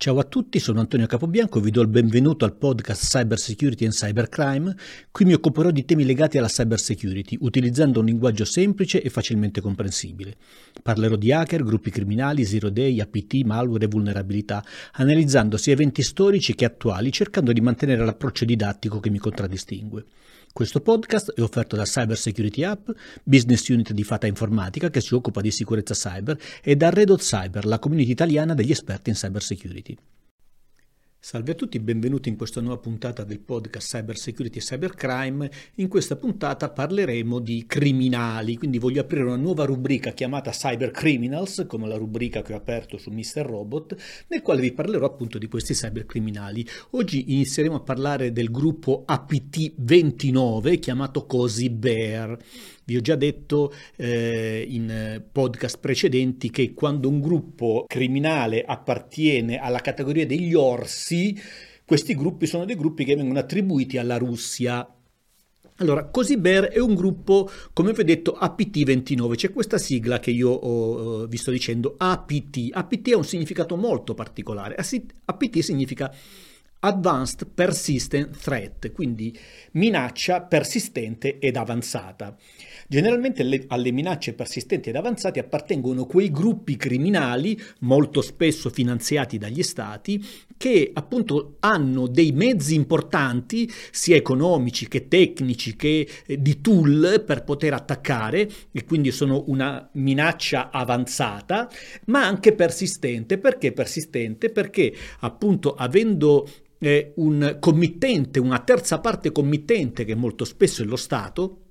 Ciao a tutti, sono Antonio Capobianco e vi do il benvenuto al podcast Cyber Security and Cybercrime. Qui mi occuperò di temi legati alla cyber security, utilizzando un linguaggio semplice e facilmente comprensibile. Parlerò di hacker, gruppi criminali, zero day, APT, malware e vulnerabilità, analizzando sia eventi storici che attuali, cercando di mantenere l'approccio didattico che mi contraddistingue. Questo podcast è offerto da Cyber Security App, business unit di Fata Informatica che si occupa di sicurezza cyber, e da Red Hot Cyber, la community italiana degli esperti in cyber security. Salve a tutti, benvenuti in questa nuova puntata del podcast Cyber Security e Cybercrime. In questa puntata parleremo di criminali, quindi voglio aprire una nuova rubrica chiamata Cyber Criminals, come la rubrica che ho aperto su Mr. Robot, nel quale vi parlerò appunto di questi cybercriminali. Oggi inizieremo a parlare del gruppo APT29 chiamato Cozy Bear. Vi ho già detto eh, in podcast precedenti che quando un gruppo criminale appartiene alla categoria degli orsi, questi gruppi sono dei gruppi che vengono attribuiti alla Russia. Allora, Cozy Bear è un gruppo, come vi ho detto, APT29, c'è questa sigla che io ho, vi sto dicendo, APT. APT ha un significato molto particolare. APT significa Advanced Persistent Threat, quindi minaccia persistente ed avanzata. Generalmente le, alle minacce persistenti ed avanzate appartengono quei gruppi criminali, molto spesso finanziati dagli stati, che appunto hanno dei mezzi importanti, sia economici che tecnici che eh, di tool per poter attaccare e quindi sono una minaccia avanzata, ma anche persistente. Perché persistente? Perché appunto avendo eh, un committente, una terza parte committente che molto spesso è lo Stato,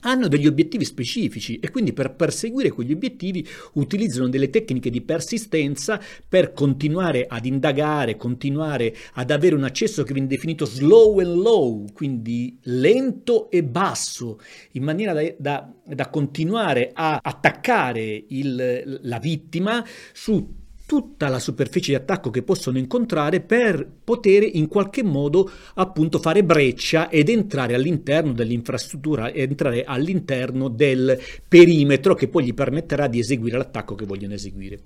hanno degli obiettivi specifici e quindi per perseguire quegli obiettivi utilizzano delle tecniche di persistenza per continuare ad indagare, continuare ad avere un accesso che viene definito slow and low, quindi lento e basso, in maniera da, da, da continuare a attaccare il, la vittima su tutta la superficie di attacco che possono incontrare per poter in qualche modo appunto fare breccia ed entrare all'interno dell'infrastruttura, entrare all'interno del perimetro che poi gli permetterà di eseguire l'attacco che vogliono eseguire.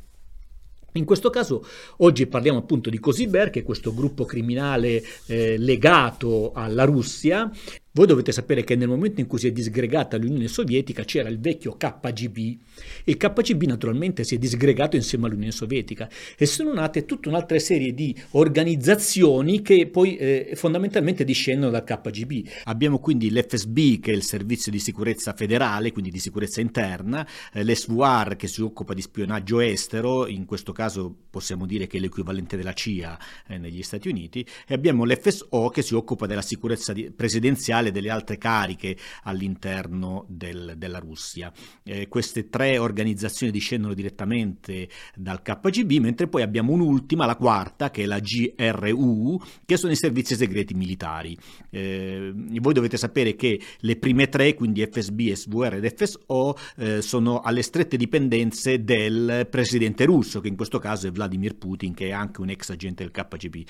In questo caso oggi parliamo appunto di Cosiber, che è questo gruppo criminale eh, legato alla Russia, voi dovete sapere che nel momento in cui si è disgregata l'Unione Sovietica c'era il vecchio KGB. Il KGB naturalmente si è disgregato insieme all'Unione Sovietica e sono nate tutta un'altra serie di organizzazioni che poi eh, fondamentalmente discendono dal KGB. Abbiamo quindi l'FSB che è il servizio di sicurezza federale, quindi di sicurezza interna, eh, l'SVR che si occupa di spionaggio estero, in questo caso possiamo dire che è l'equivalente della CIA eh, negli Stati Uniti, e abbiamo l'FSO che si occupa della sicurezza presidenziale e delle altre cariche all'interno del, della Russia. Eh, queste tre organizzazioni discendono direttamente dal KGB, mentre poi abbiamo un'ultima, la quarta, che è la GRU, che sono i servizi segreti militari. Eh, voi dovete sapere che le prime tre, quindi FSB, SVR ed FSO, eh, sono alle strette dipendenze del presidente russo, che in questo caso è Vladimir Putin, che è anche un ex agente del KGB,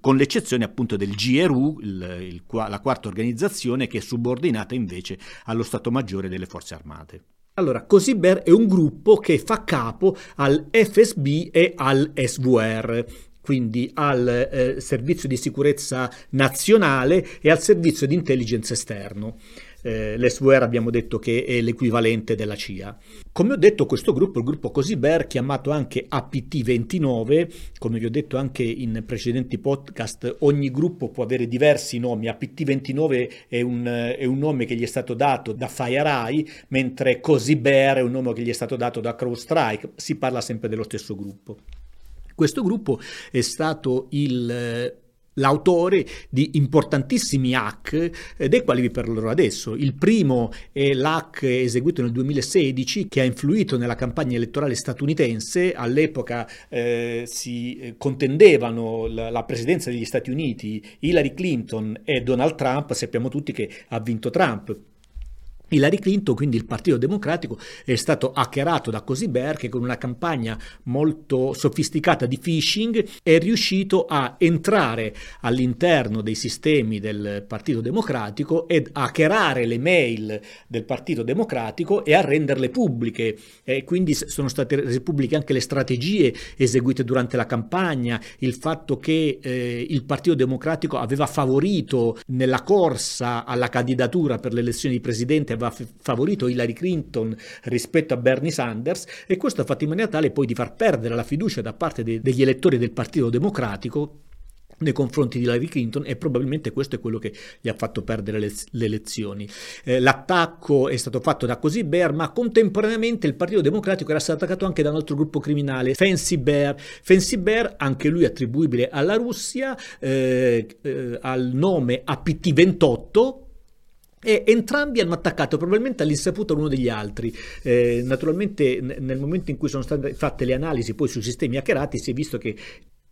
con l'eccezione appunto del GRU, il, il, la quarta organizzazione, organizzazione che è subordinata invece allo Stato Maggiore delle Forze Armate. Allora, Cosiber è un gruppo che fa capo al FSB e al SVR, quindi al eh, Servizio di Sicurezza Nazionale e al Servizio di Intelligence Esterno eh, l'SVR abbiamo detto che è l'equivalente della CIA. Come ho detto questo gruppo, il gruppo Cosiber, chiamato anche APT29, come vi ho detto anche in precedenti podcast, ogni gruppo può avere diversi nomi, APT29 è un, è un nome che gli è stato dato da FireEye, mentre Cosiber è un nome che gli è stato dato da CrowdStrike, si parla sempre dello stesso gruppo. Questo gruppo è stato il l'autore di importantissimi hack eh, dei quali vi parlerò adesso. Il primo è l'hack eseguito nel 2016 che ha influito nella campagna elettorale statunitense. All'epoca eh, si eh, contendevano la, la, presidenza degli Stati Uniti Hillary Clinton e Donald Trump. Sappiamo tutti che ha vinto Trump Hillary Clinton, quindi il Partito Democratico, è stato hackerato da Cosi Bear che con una campagna molto sofisticata di phishing è riuscito a entrare all'interno dei sistemi del Partito Democratico ed hackerare le mail del Partito Democratico e a renderle pubbliche. E quindi sono state rese pubbliche anche le strategie eseguite durante la campagna, il fatto che eh, il Partito Democratico aveva favorito nella corsa alla candidatura per le elezioni di presidente aveva favorito Hillary Clinton rispetto a Bernie Sanders e questo ha fatto in maniera tale poi di far perdere la fiducia da parte de- degli elettori del Partito Democratico nei confronti di Hillary Clinton e probabilmente questo è quello che gli ha fatto perdere le, le elezioni. Eh, l'attacco è stato fatto da Così Bear, ma contemporaneamente il Partito Democratico era stato attaccato anche da un altro gruppo criminale, Fancy Bear. Fancy Bear, anche lui attribuibile alla Russia, eh, eh, al nome APT28, e entrambi hanno attaccato probabilmente all'insaputa l'uno degli altri. Eh, naturalmente nel momento in cui sono state fatte le analisi poi sui sistemi hackerati si è visto che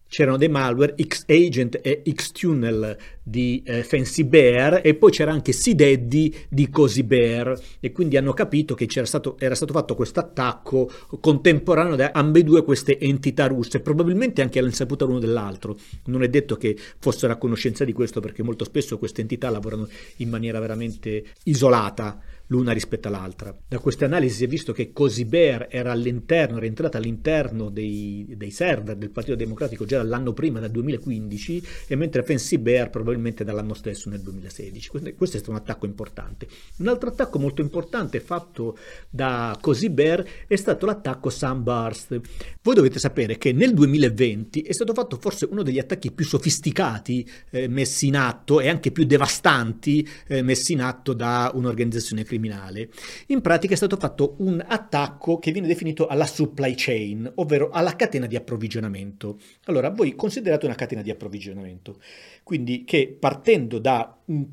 c'erano dei malware X-Agent e X-Tunnel di eh, Fancy Bear e poi c'era anche C-Daddy di Cozy Bear e quindi hanno capito che stato, era stato fatto questo attacco contemporaneo da ambedue queste entità russe, probabilmente anche all'insaputa l'uno dell'altro. Non è detto che fossero a conoscenza di questo perché molto spesso queste entità lavorano in maniera veramente isolata l'una rispetto all'altra. Da queste analisi si è visto che Cozy Bear era all'interno, era entrata all'interno dei, dei, server del Partito Democratico già dall'anno prima, dal 2015, e mentre Fancy Bear probabilmente dall'anno stesso, nel 2016. Questo, è stato un attacco importante. Un altro attacco molto importante fatto da Cozy Bear è stato l'attacco Sunburst. Voi dovete sapere che nel 2020 è stato fatto forse uno degli attacchi più sofisticati eh, messi in atto e anche più devastanti eh, messi in atto da un'organizzazione criminale, in pratica è stato fatto un attacco che viene definito alla supply chain, ovvero alla catena di approvvigionamento. Allora, voi considerate una catena di approvvigionamento, quindi che partendo da un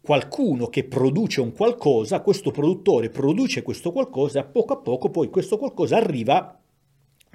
qualcuno che produce un qualcosa, questo produttore produce questo qualcosa, a poco a poco poi questo qualcosa arriva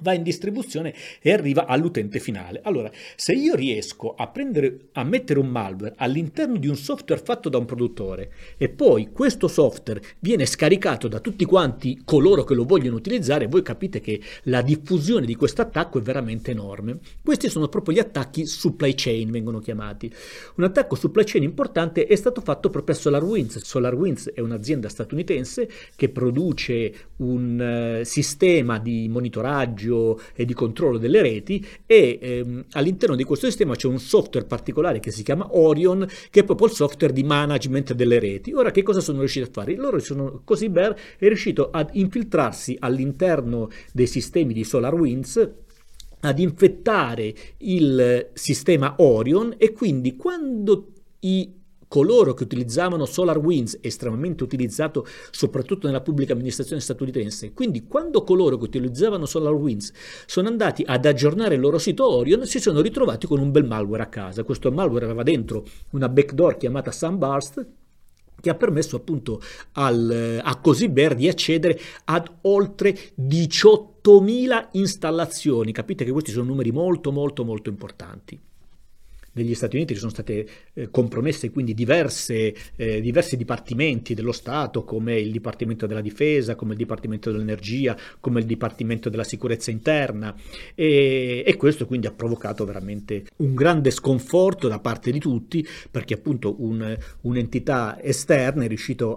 va in distribuzione e arriva all'utente finale. Allora, se io riesco a, prendere, a mettere un malware all'interno di un software fatto da un produttore e poi questo software viene scaricato da tutti quanti coloro che lo vogliono utilizzare, voi capite che la diffusione di questo attacco è veramente enorme. Questi sono proprio gli attacchi supply chain, vengono chiamati. Un attacco supply chain importante è stato fatto proprio a SolarWinds. SolarWinds è un'azienda statunitense che produce un uh, sistema di monitoraggio monitoraggio e di controllo delle reti e ehm, all'interno di questo sistema c'è un software particolare che si chiama Orion che è proprio il software di management delle reti. Ora che cosa sono riusciti a fare? Loro sono così Bear è riuscito ad infiltrarsi all'interno dei sistemi di SolarWinds ad infettare il sistema Orion e quindi quando i coloro che utilizzavano SolarWinds, estremamente utilizzato soprattutto nella pubblica amministrazione statunitense. Quindi quando coloro che utilizzavano SolarWinds sono andati ad aggiornare il loro sito Orion, si sono ritrovati con un bel malware a casa. Questo malware aveva dentro una backdoor chiamata Sunburst che ha permesso appunto al, a Cosiber di accedere ad oltre 18.000 installazioni. Capite che questi sono numeri molto molto molto importanti negli Stati Uniti ci sono state eh, compromesse quindi diverse, eh, diversi dipartimenti dello Stato come il Dipartimento della Difesa, come il Dipartimento dell'Energia, come il Dipartimento della Sicurezza Interna. E, e questo quindi ha provocato veramente un grande sconforto da parte di tutti perché appunto un, un'entità esterna è,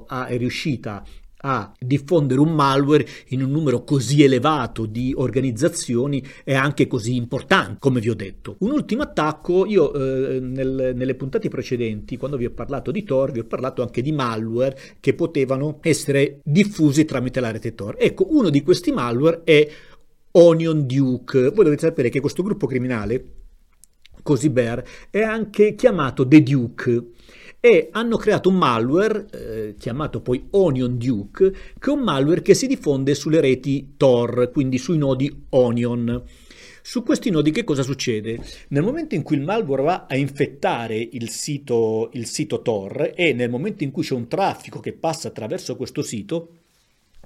a, è riuscita a diffondere un malware in un numero così elevato di organizzazioni è anche così importante, come vi ho detto. Un ultimo attacco, io eh, nel, nelle puntate precedenti, quando vi ho parlato di Tor, vi ho parlato anche di malware che potevano essere diffusi tramite la rete Tor. Ecco, uno di questi malware è Onion Duke. Voi dovete sapere che questo gruppo criminale, Cosy Bear, è anche chiamato The Duke e hanno creato un malware eh, chiamato poi Onion Duke, che è un malware che si diffonde sulle reti Tor, quindi sui nodi Onion. Su questi nodi che cosa succede? Nel momento in cui il malware va a infettare il sito, il sito Tor e nel momento in cui c'è un traffico che passa attraverso questo sito,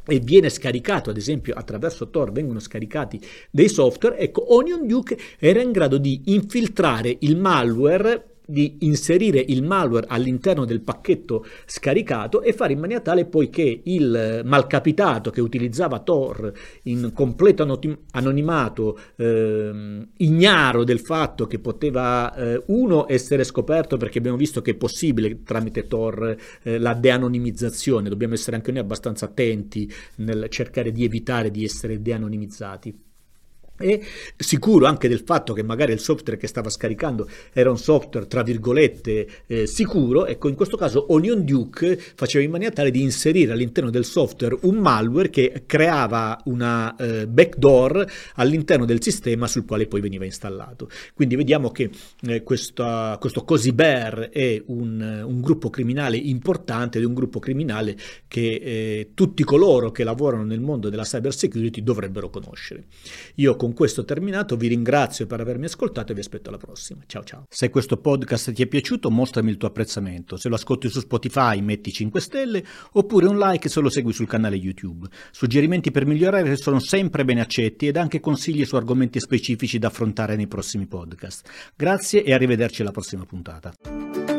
e viene scaricato, ad esempio attraverso Tor vengono scaricati dei software, ecco Onion Duke era in grado di infiltrare il malware di inserire il malware all'interno del pacchetto scaricato e fare in maniera tale poi che il malcapitato che utilizzava Tor in completo anonimato, eh, ignaro del fatto che poteva eh, uno essere scoperto perché abbiamo visto che è possibile tramite Tor eh, la deanonimizzazione, dobbiamo essere anche noi abbastanza attenti nel cercare di evitare di essere deanonimizzati e sicuro anche del fatto che magari il software che stava scaricando era un software tra virgolette eh, sicuro, ecco in questo caso Onion Duke faceva in maniera tale di inserire all'interno del software un malware che creava una eh, backdoor all'interno del sistema sul quale poi veniva installato. Quindi vediamo che eh, questa, questo Cozy Bear è un, un, gruppo criminale importante ed è un gruppo criminale che eh, tutti coloro che lavorano nel mondo della cyber security dovrebbero conoscere. Io con questo terminato, vi ringrazio per avermi ascoltato e vi aspetto alla prossima. Ciao ciao. Se questo podcast ti è piaciuto, mostrami il tuo apprezzamento. Se lo ascolti su Spotify, metti 5 stelle oppure un like se lo segui sul canale YouTube. Suggerimenti per migliorare sono sempre ben accetti ed anche consigli su argomenti specifici da affrontare nei prossimi podcast. Grazie e arrivederci alla prossima puntata.